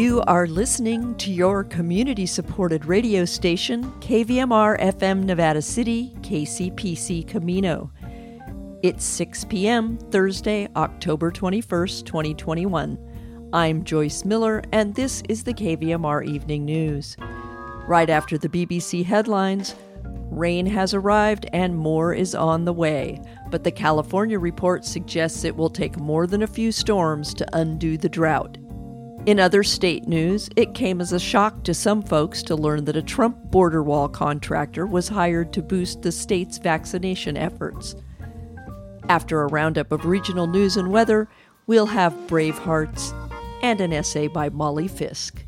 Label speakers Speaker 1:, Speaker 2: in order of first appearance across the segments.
Speaker 1: You are listening to your community supported radio station, KVMR FM Nevada City, KCPC Camino. It's 6 p.m., Thursday, October 21st, 2021. I'm Joyce Miller, and this is the KVMR Evening News. Right after the BBC headlines, rain has arrived and more is on the way, but the California report suggests it will take more than a few storms to undo the drought. In other state news, it came as a shock to some folks to learn that a Trump border wall contractor was hired to boost the state's vaccination efforts. After a roundup of regional news and weather, we'll have Brave Hearts and an essay by Molly Fisk.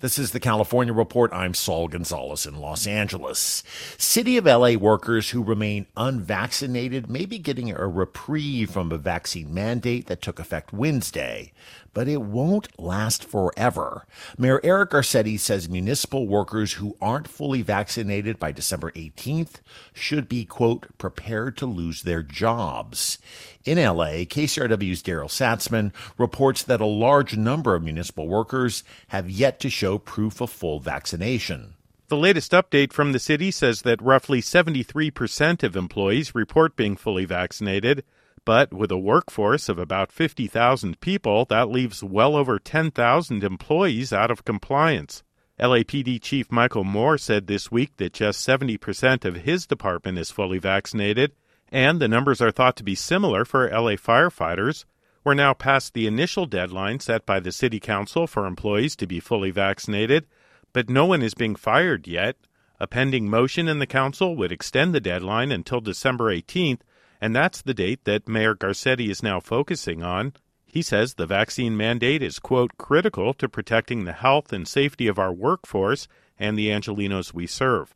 Speaker 2: This is the California Report. I'm Saul Gonzalez in Los Angeles. City of LA workers who remain unvaccinated may be getting a reprieve from a vaccine mandate that took effect Wednesday but it won't last forever. Mayor Eric Garcetti says municipal workers who aren't fully vaccinated by December 18th should be, quote, prepared to lose their jobs. In LA, KCRW's Daryl Satzman reports that a large number of municipal workers have yet to show proof of full vaccination.
Speaker 3: The latest update from the city says that roughly 73% of employees report being fully vaccinated. But with a workforce of about 50,000 people, that leaves well over 10,000 employees out of compliance. LAPD Chief Michel Moore said this week that just 70% of his department is fully vaccinated, and the numbers are thought to be similar for LA firefighters. We're now past the initial deadline set by the City Council for employees to be fully vaccinated, but no one is being fired yet. A pending motion in the Council would extend the deadline until December 18th, and that's the date that Mayor Garcetti is now focusing on. He says the vaccine mandate is, quote, critical to protecting the health and safety of our workforce and the Angelenos we serve.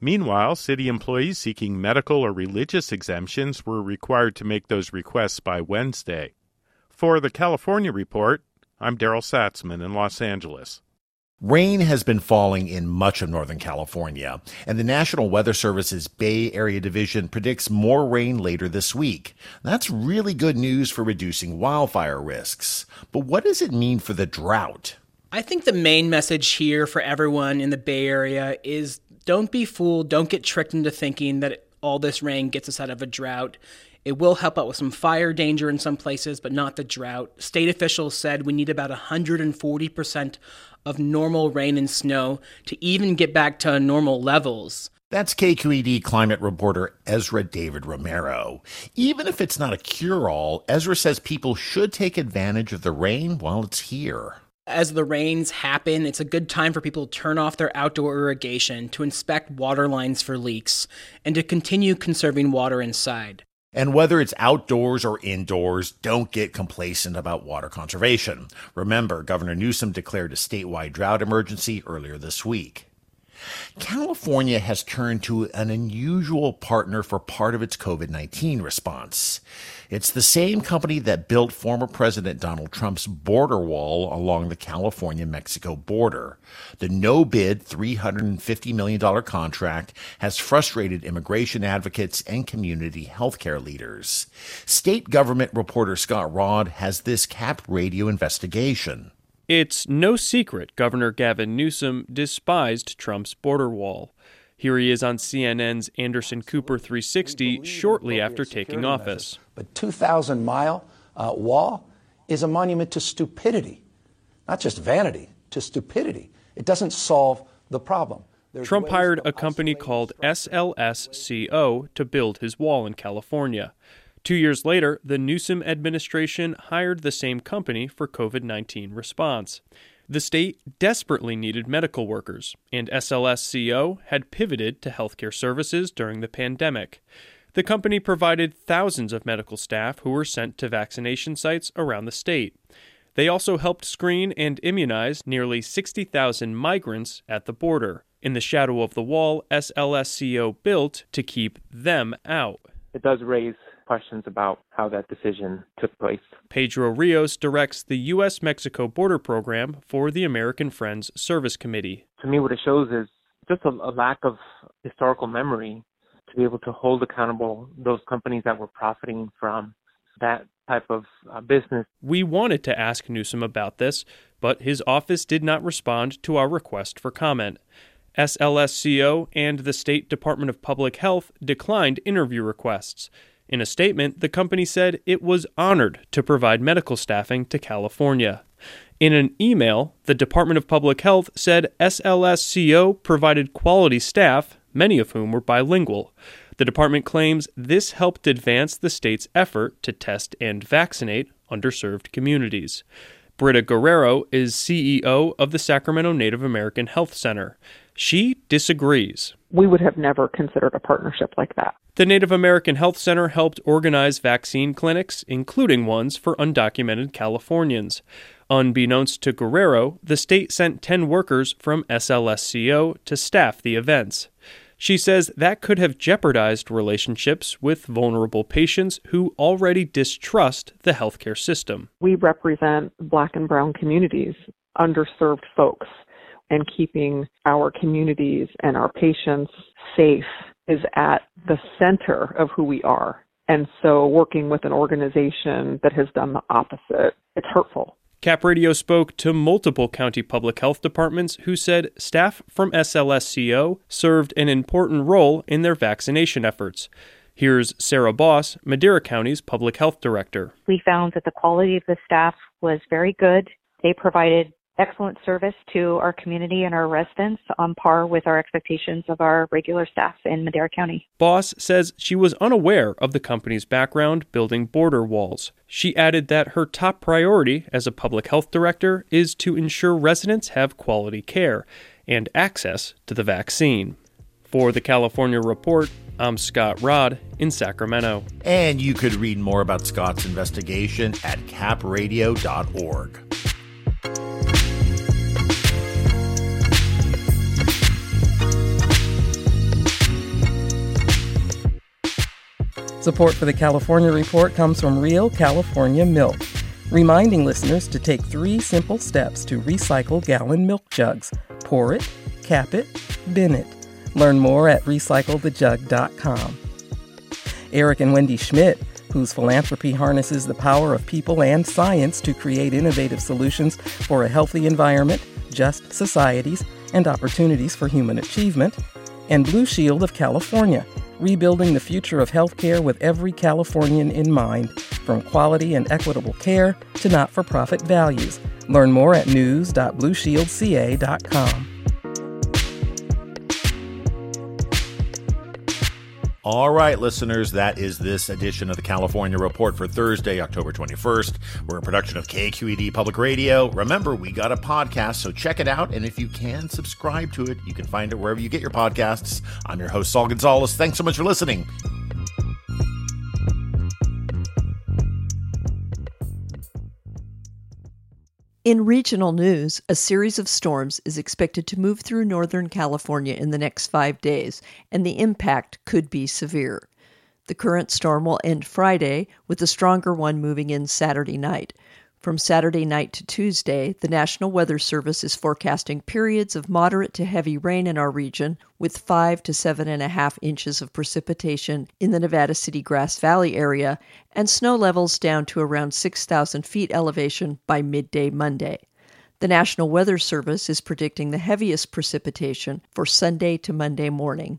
Speaker 3: Meanwhile, city employees seeking medical or religious exemptions were required to make those requests by Wednesday. For the California Report, I'm Daryl Satzman in Los Angeles.
Speaker 2: Rain has been falling in much of Northern California, and the National Weather Service's Bay Area Division predicts more rain later this week. That's really good news for reducing wildfire risks. But what does it mean for the drought?
Speaker 4: I think the main message here for everyone in the Bay Area is don't be fooled, don't get tricked into thinking that all this rain gets us out of a drought. It will help out with some fire danger in some places, but not the drought. State officials said we need about 140% of normal rain and snow to even get back to normal levels.
Speaker 2: That's KQED climate reporter Ezra David Romero. Even if it's not a cure all, Ezra says people should take advantage of the rain while it's here.
Speaker 4: As the rains happen, it's a good time for people to turn off their outdoor irrigation, to inspect water lines for leaks, and to continue conserving water inside.
Speaker 2: And whether it's outdoors or indoors, don't get complacent about water conservation. Remember, Governor Newsom declared a statewide drought emergency earlier this week. California has turned to an unusual partner for part of its COVID 19 response. It's the same company that built former President Donald Trump's border wall along the California Mexico border. The no bid $350 million contract has frustrated immigration advocates and community healthcare leaders. State government reporter Scott Rodd has this cap radio investigation.
Speaker 5: It's no secret Governor Gavin Newsom despised Trump's border wall. Here he is on CNN's Anderson Cooper 360 shortly after taking office.
Speaker 6: But 2,000 mile uh, wall is a monument to stupidity, not just vanity, to stupidity. It doesn't solve the problem.
Speaker 5: There's Trump hired a company called SLSCO to build his wall in California. Two years later, the Newsom administration hired the same company for COVID 19 response. The state desperately needed medical workers, and SLSCO had pivoted to healthcare services during the pandemic. The company provided thousands of medical staff who were sent to vaccination sites around the state. They also helped screen and immunize nearly 60,000 migrants at the border. In the shadow of the wall, SLSCO built to keep them out.
Speaker 7: It does raise questions about how that decision took place.
Speaker 5: Pedro Rios directs the U.S. Mexico border program for the American Friends Service Committee.
Speaker 7: To me, what it shows is just a, a lack of historical memory to be able to hold accountable those companies that were profiting from that type of uh, business.
Speaker 5: We wanted to ask Newsom about this, but his office did not respond to our request for comment. SLSCO and the State Department of Public Health declined interview requests. In a statement, the company said it was honored to provide medical staffing to California. In an email, the Department of Public Health said SLSCO provided quality staff, many of whom were bilingual. The department claims this helped advance the state's effort to test and vaccinate underserved communities. Britta Guerrero is CEO of the Sacramento Native American Health Center. She disagrees.
Speaker 8: We would have never considered a partnership like that.
Speaker 5: The Native American Health Center helped organize vaccine clinics, including ones for undocumented Californians. Unbeknownst to Guerrero, the state sent 10 workers from SLSCO to staff the events. She says that could have jeopardized relationships with vulnerable patients who already distrust the healthcare system.
Speaker 8: We represent black and brown communities, underserved folks, and keeping our communities and our patients safe is at the center of who we are. And so working with an organization that has done the opposite, it's hurtful.
Speaker 5: Cap Radio spoke to multiple county public health departments who said staff from SLSCO served an important role in their vaccination efforts. Here's Sara Bosse, Madera County's public health director.
Speaker 9: We found that the quality of the staff was very good. They provided excellent service to our community and our residents on par with our expectations of our regular staff in Madera County.
Speaker 5: Bosse says she was unaware of the company's background building border walls. She added that her top priority as a public health director is to ensure residents have quality care and access to the vaccine. For the California Report, I'm Scott Rodd in Sacramento.
Speaker 2: And you could read more about Scott's investigation at capradio.org.
Speaker 10: Support for the California Report comes from Real California Milk, reminding listeners to take three simple steps to recycle gallon milk jugs pour it, cap it, bin it. Learn more at recyclethejug.com. Eric and Wendy Schmidt, whose philanthropy harnesses the power of people and science to create innovative solutions for a healthy environment, just societies, and opportunities for human achievement, and Blue Shield of California rebuilding the future of healthcare with every Californian in mind, from quality and equitable care to not for profit values. Learn more at news.blueshieldca.com.
Speaker 2: All right, listeners, that is this edition of the California Report for Thursday, October 21st. We're a production of KQED Public Radio. Remember, we got a podcast, so check it out. And if you can, subscribe to it. You can find it wherever you get your podcasts. I'm your host, Saul Gonzalez. Thanks so much for listening.
Speaker 1: In regional news, a series of storms is expected to move through Northern California in the next five days, and the impact could be severe. The current storm will end Friday, with a stronger one moving in Saturday night. From Saturday night to Tuesday, the National Weather Service is forecasting periods of moderate to heavy rain in our region, with five to seven and a half inches of precipitation in the Nevada City Grass Valley area, and snow levels down to around 6,000 feet elevation by midday Monday. The National Weather Service is predicting the heaviest precipitation for Sunday to Monday morning.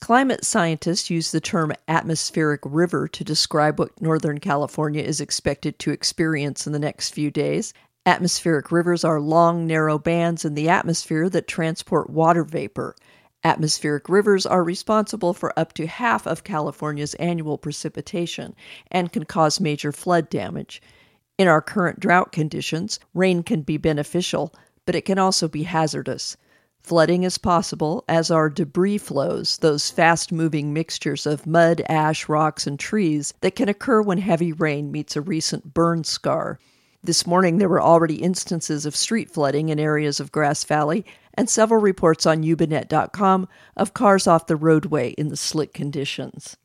Speaker 1: Climate scientists use the term atmospheric river to describe what Northern California is expected to experience in the next few days. Atmospheric rivers are long, narrow bands in the atmosphere that transport water vapor. Atmospheric rivers are responsible for up to half of California's annual precipitation and can cause major flood damage. In our current drought conditions, rain can be beneficial, but it can also be hazardous. Flooding is possible, as are debris flows, those fast moving mixtures of mud, ash, rocks, and trees that can occur when heavy rain meets a recent burn scar. This morning, there were already instances of street flooding in areas of Grass Valley, and several reports on yubanet.com of cars off the roadway in the slick conditions.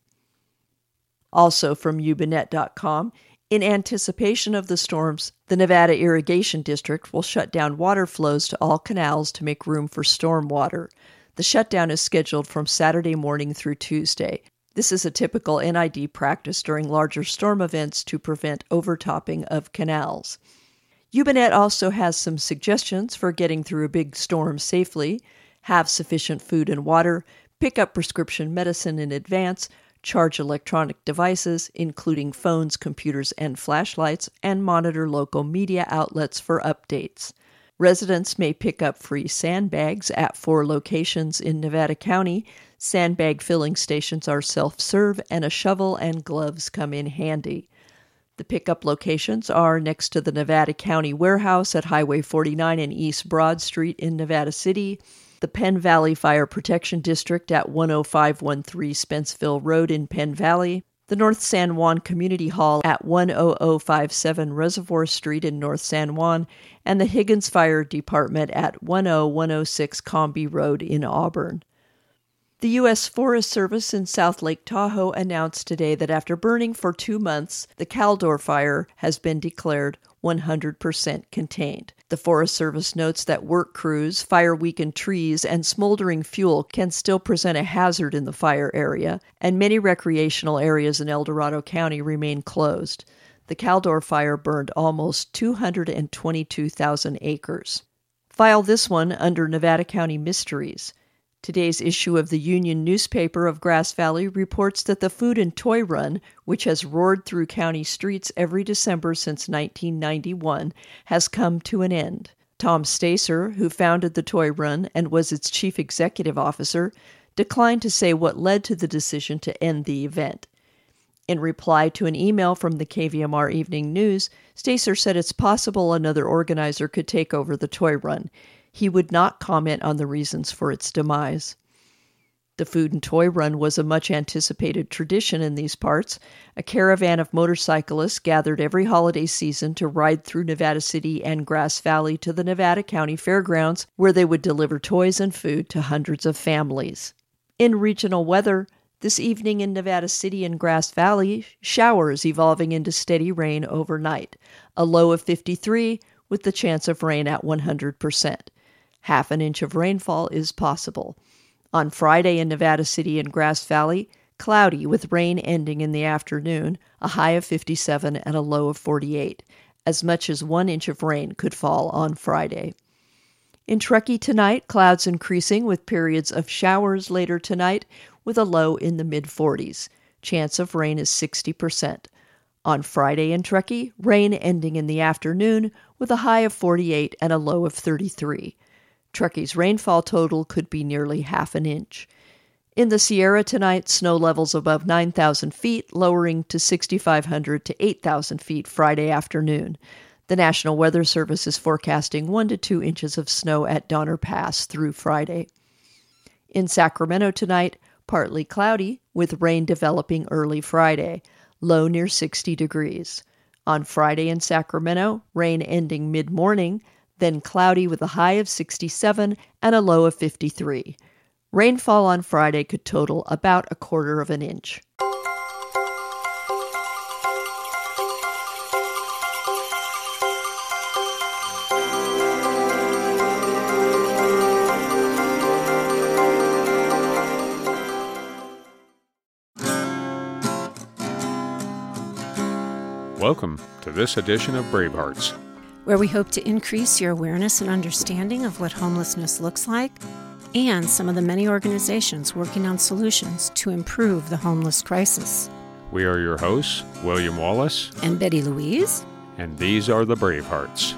Speaker 1: Also from yubanet.com, in anticipation of the storms, the Nevada Irrigation District will shut down water flows to all canals to make room for storm water. The shutdown is scheduled from Saturday morning through Tuesday. This is a typical NID practice during larger storm events to prevent overtopping of canals. Yubanet also has some suggestions for getting through a big storm safely. Have sufficient food and water, pick up prescription medicine in advance, charge electronic devices, including phones, computers, and flashlights, and monitor local media outlets for updates. Residents may pick up free sandbags at four locations in Nevada County. Sandbag filling stations are self serve, and a shovel and gloves come in handy. The pickup locations are next to the Nevada County Warehouse at Highway 49 and East Broad Street in Nevada City, the Penn Valley Fire Protection District at 10513 Spenceville Road in Penn Valley, the North San Juan Community Hall at 10057 Reservoir Street in North San Juan, and the Higgins Fire Department at 10106 Combie Road in Auburn. The U.S. Forest Service in South Lake Tahoe announced today that after burning for two months, the Caldor fire has been declared 100% contained. The Forest Service notes that work crews, fire weakened trees, and smoldering fuel can still present a hazard in the fire area, and many recreational areas in El Dorado County remain closed. The Caldor fire burned almost 222,000 acres. File this one under Nevada County Mysteries. Today's issue of the Union newspaper of Grass Valley reports that the Food and Toy Run, which has roared through county streets every December since 1991, has come to an end. Tom Stacer, who founded the Toy Run and was its chief executive officer, declined to say what led to the decision to end the event. In reply to an email from the KVMR Evening News, Stacer said it's possible another organizer could take over the toy run. He would not comment on the reasons for its demise. The Food and Toy Run was a much anticipated tradition in these parts. A caravan of motorcyclists gathered every holiday season to ride through Nevada City and Grass Valley to the Nevada County Fairgrounds, where they would deliver toys and food to hundreds of families. In regional weather, this evening in Nevada City and Grass Valley, showers evolving into steady rain overnight, a low of 53 with the chance of rain at 100% half an inch of rainfall is possible. On Friday in Nevada City and Grass Valley, cloudy with rain ending in the afternoon, a high of 57 and a low of 48. As much as one inch of rain could fall on Friday. In Truckee tonight, clouds increasing with periods of showers later tonight, with a low in the mid 40s. Chance of rain is 60%. On Friday in Truckee, rain ending in the afternoon, with a high of 48 and a low of 33. Truckee's rainfall total could be nearly half an inch. In the Sierra tonight, snow levels above 9,000 feet, lowering to 6,500 to 8,000 feet Friday afternoon. The National Weather Service is forecasting 1 to 2 inches of snow at Donner Pass through Friday. In Sacramento tonight, partly cloudy, with rain developing early Friday, low near 60 degrees. On Friday in Sacramento, rain ending mid morning, then cloudy with a high of 67 and a low of 53. Rainfall on Friday could total about a quarter of an inch.
Speaker 11: Welcome to this edition of Bravehearts
Speaker 12: where we hope to increase your awareness and understanding of what homelessness looks like and some of the many organizations working on solutions to improve the homeless crisis.
Speaker 11: We are your hosts, William Wallace
Speaker 12: and Betty Louise,
Speaker 11: and these are the Bravehearts.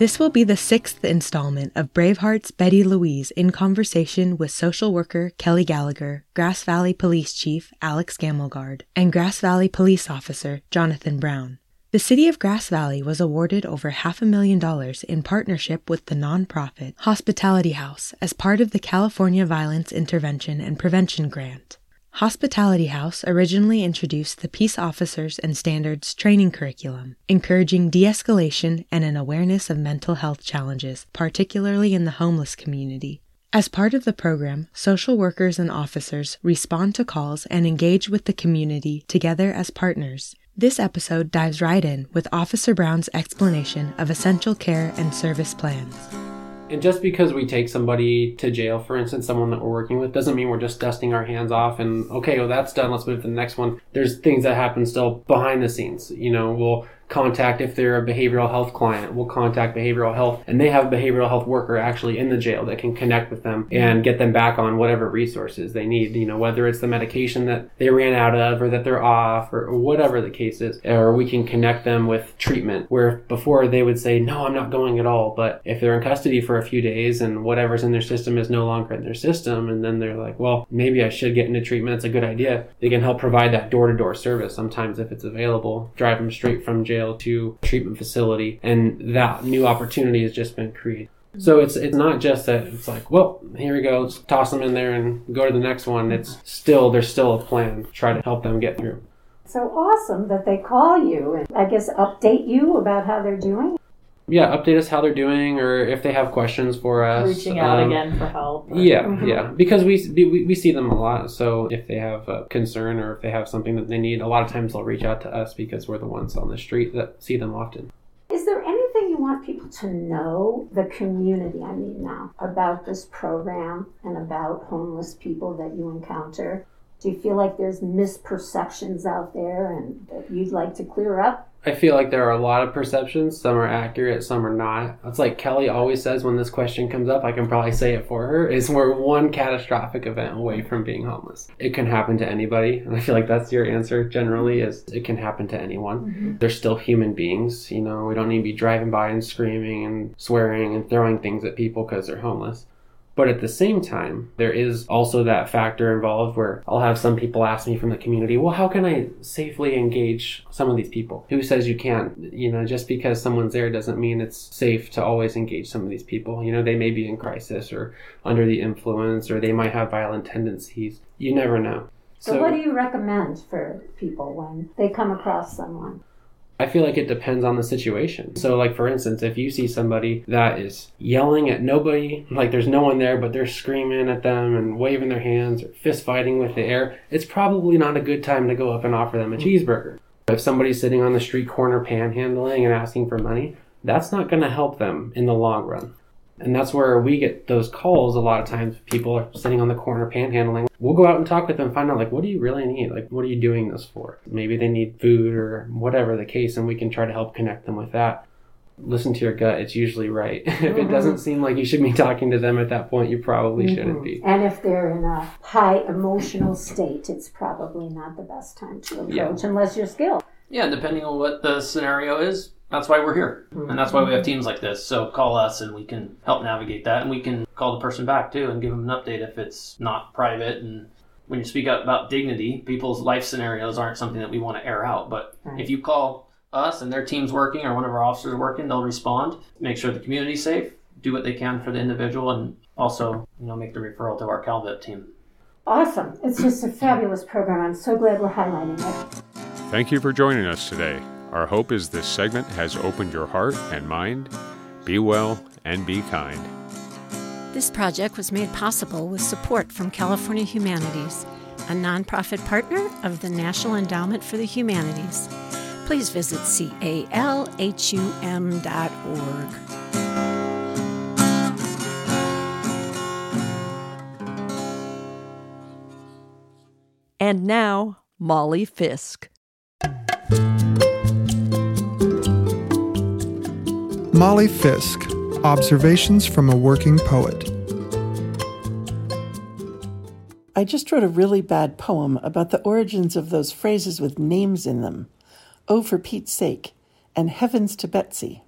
Speaker 13: This will be the sixth installment of Braveheart's Betty Louise in conversation with social worker Kelly Gallagher, Grass Valley Police Chief Alex Gammelgard, and Grass Valley Police Officer Jonathan Brown. The city of Grass Valley was awarded over half a million dollars in partnership with the nonprofit Hospitality House as part of the California Violence Intervention and Prevention Grant. Hospitality House originally introduced the Peace Officers and Standards training curriculum, encouraging de escalation and an awareness of mental health challenges, particularly in the homeless community. As part of the program, social workers and officers respond to calls and engage with the community together as partners. This episode dives right in with Officer Brown's explanation of essential care and service plans.
Speaker 14: And just because we take somebody to jail, for instance, someone that we're working with, doesn't mean we're just dusting our hands off and, okay, well, that's done. Let's move to the next one. There's things that happen still behind the scenes. You know, we'll contact if they're a behavioral health client. We'll contact behavioral health and they have a behavioral health worker actually in the jail that can connect with them and get them back on whatever resources they need you know whether it's the medication that they ran out of or that they're off or, whatever the case is or we can connect them with treatment. Where before they would say no i'm not going at all but if they're in custody for a few days and whatever's in their system is no longer in their system and then they're like well maybe i should get into treatment. It's a good idea. They can help provide that door-to-door service sometimes if it's available drive them straight from jail jail to treatment facility, and that new opportunity has just been created. So it's it's not just that it's like, well, here we go, let's toss them in there and go to the next one. It's still there's still a plan to try to help them get through.
Speaker 15: So awesome that they call you and I guess update you about how they're doing.
Speaker 14: Yeah, update us how they're doing, or if they have questions for us.
Speaker 16: Reaching out um, again for help.
Speaker 14: Or... Yeah, mm-hmm. yeah, because we, we we see them a lot. So if they have a concern or if they have something that they need, a lot of times they'll reach out to us because we're the ones on the street that see them often.
Speaker 15: Is there anything you want people to know, the community, I mean, now, about this program and about homeless people that you encounter? Do you feel like there's misperceptions out there and that you'd like to clear up?
Speaker 14: I feel like there are a lot of perceptions. Some are accurate, some are not. It's like Kelly always says when this question comes up, I can probably say it for her, is we're one catastrophic event away from being homeless. It can happen to anybody. And I feel like that's your answer generally is it can happen to anyone. Mm-hmm. They're still human beings. You know, we don't need to be driving by and screaming and swearing and throwing things at people because they're homeless. But at the same time, there is also that factor involved where I'll have some people ask me from the community, well, how can I safely engage some of these people? Who says you can't? You know, just because someone's there doesn't mean it's safe to always engage some of these people. You know, they may be in crisis or under the influence or they might have violent tendencies. You never know.
Speaker 15: So, so what do you recommend for people when they come across someone?
Speaker 14: I feel like it depends on the situation. So, like for instance, if you see somebody that is yelling at nobody, like there's no one there, but they're screaming at them and waving their hands or fist fighting with the air, it's probably not a good time to go up and offer them a hmm. cheeseburger. If somebody's sitting on the street corner panhandling and asking for money, that's not going to help them in the long run. And that's where we get those calls a lot of times. People are sitting on the corner panhandling. We'll go out and talk with them, find out, like, what do you really need? Like, what are you doing this for? Maybe they need food or whatever the case, and we can try to help connect them with that. Listen to your gut, it's usually right. if it mm-hmm. doesn't seem like you should be talking to them at that point, you probably mm-hmm. shouldn't be.
Speaker 15: And if they're in a high emotional state, it's probably not the best time to approach yeah. unless you're skilled.
Speaker 17: Yeah, depending on what the scenario is, that's why we're here. And that's why we have mm-hmm. teams like this. So call us and we can help navigate that. And we can call the person back too and give them an update if it's not private. And when you speak up about dignity, people's life scenarios aren't something that we want to air out. But right. if you call us and their team's working or one of our officers working, they'll respond, make sure the community's safe, do what they can for the individual, and also you know make the referral to our CalVIP team.
Speaker 15: Awesome. It's just a fabulous program. I'm so glad we're highlighting it.
Speaker 11: Thank you for joining us today. Our hope is this segment has opened your heart and mind. Be well and be kind.
Speaker 12: This project was made possible with support from California Humanities, a nonprofit partner of the National Endowment for the Humanities. Please visit calhum.org.
Speaker 1: And now, Molly Fisk.
Speaker 18: Molly Fisk Observations from a Working Poet.
Speaker 19: I just wrote a really bad poem about the origins of those phrases with names in them. Oh, for Pete's sake, and heavens to Betsy.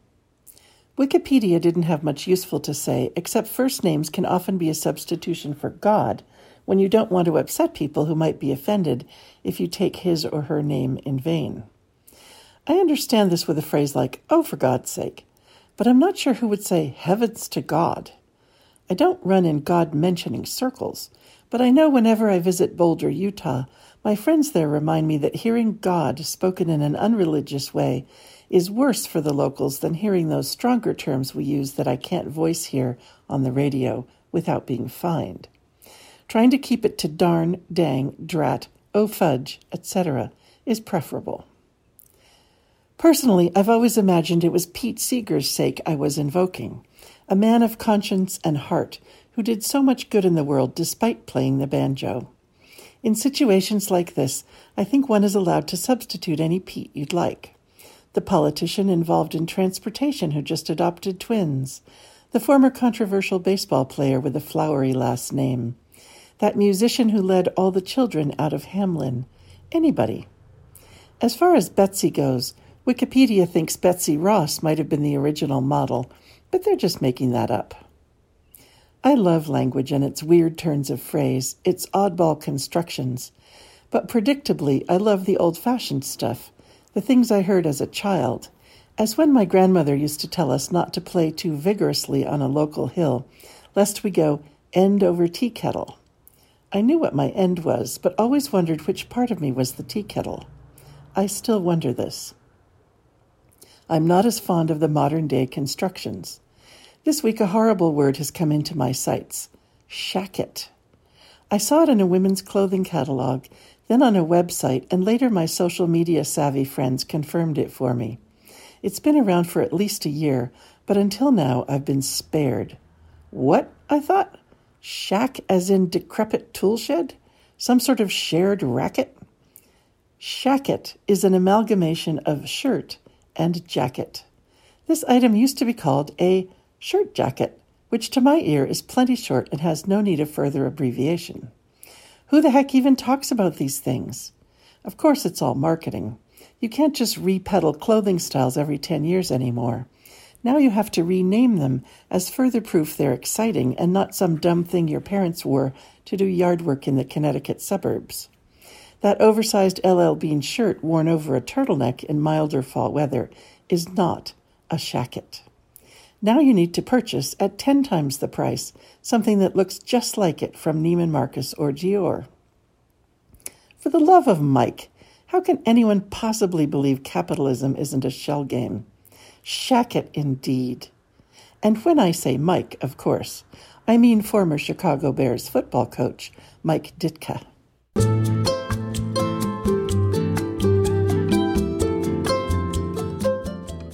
Speaker 19: Wikipedia didn't have much useful to say, except first names can often be a substitution for God when you don't want to upset people who might be offended if you take his or her name in vain. I understand this with a phrase like, oh, for God's sake but I'm not sure who would say heavens to God. I don't run in God mentioning circles, but I know whenever I visit Boulder, Utah, my friends there remind me that hearing God spoken in an unreligious way is worse for the locals than hearing those stronger terms we use that I can't voice here on the radio without being fined. Trying to keep it to darn, dang, drat, oh fudge, etc., is preferable. Personally, I've always imagined it was Pete Seeger's sake I was invoking. a man of conscience and heart who did so much good in the world despite playing the banjo. In situations like this, I think one is allowed to substitute any Pete you'd like. The politician involved in transportation who just adopted twins, the former controversial baseball player with a flowery last name, that musician who led all the children out of Hamelin, anybody. As far as Betsy goes, Wikipedia thinks Betsy Ross might have been the original model, but they're just making that up. I love language and its weird turns of phrase, its oddball constructions. But predictably, I love the old fashioned stuff, the things I heard as a child, as when my grandmother used to tell us not to play too vigorously on a local hill, lest we go end over tea kettle. I knew what my end was, but always wondered which part of me was the tea kettle. I still wonder this. I'm not as fond of the modern day constructions. This week, a horrible word has come into my sights shacket. I saw it in a women's clothing catalog, then on a website, and later my social media savvy friends confirmed it for me. It's been around for at least a year, but until now I've been spared. What? I thought. Shack as in decrepit toolshed? Some sort of shared racket? Shacket is an amalgamation of shirt and jacket. This item used to be called a shirt jacket, which to my ear is plenty short and has no need of further abbreviation. Who the heck even talks about these things? Of course, it's all marketing. You can't just repeddle clothing styles every 10 years anymore. Now you have to rename them as further proof they're exciting and not some dumb thing your parents wore to do yard work in the Connecticut suburbs. That oversized LL Bean shirt worn over a turtleneck in milder fall weather is not a shacket. Now you need to purchase at 10 times the price something that looks just like it from Neiman Marcus or Dior. For the love of Mike, how can anyone possibly believe capitalism isn't a shell game? Shacket indeed. And when I say Mike, of course, I mean former Chicago Bears football coach Mike Ditka.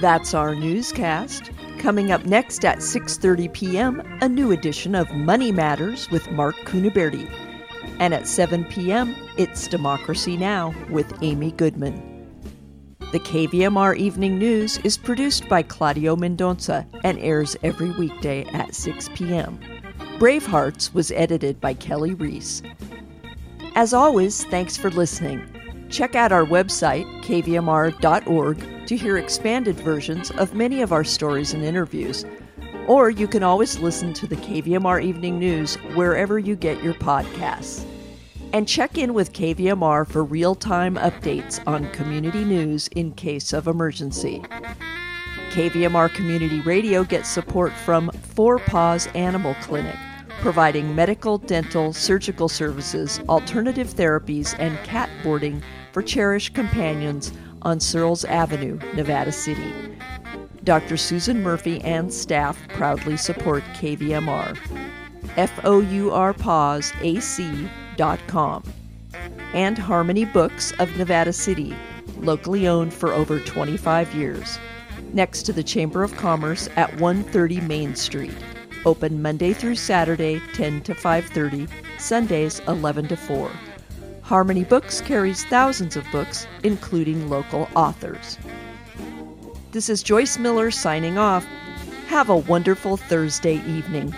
Speaker 1: That's our newscast. Coming up next at 6:30 p.m., a new edition of Money Matters with Mark Cunaberti. And at 7 p.m., it's Democracy Now! with Amy Goodman. The KVMR Evening News is produced by Claudio Mendonça and airs every weekday at 6 p.m. Bravehearts was edited by Kelly Reese. As always, thanks for listening. Check out our website, kvmr.org, to hear expanded versions of many of our stories and interviews. Or you can always listen to the KVMR Evening News wherever you get your podcasts. And check in with KVMR for real time updates on community news in case of emergency. KVMR Community Radio gets support from Four Paws Animal Clinic providing medical, dental, surgical services, alternative therapies, and cat boarding for cherished companions on Searles Avenue, Nevada City. Dr. Susan Murphy and staff proudly support KVMR. FOURPAWSAC.com. And Harmony Books of Nevada City, locally owned for over 25 years, next to the Chamber of Commerce at 130 Main Street. Open Monday through Saturday 10 to 5:30, Sundays 11 to 4. Harmony Books carries thousands of books, including local authors. This is Joyce Miller signing off. Have a wonderful Thursday evening.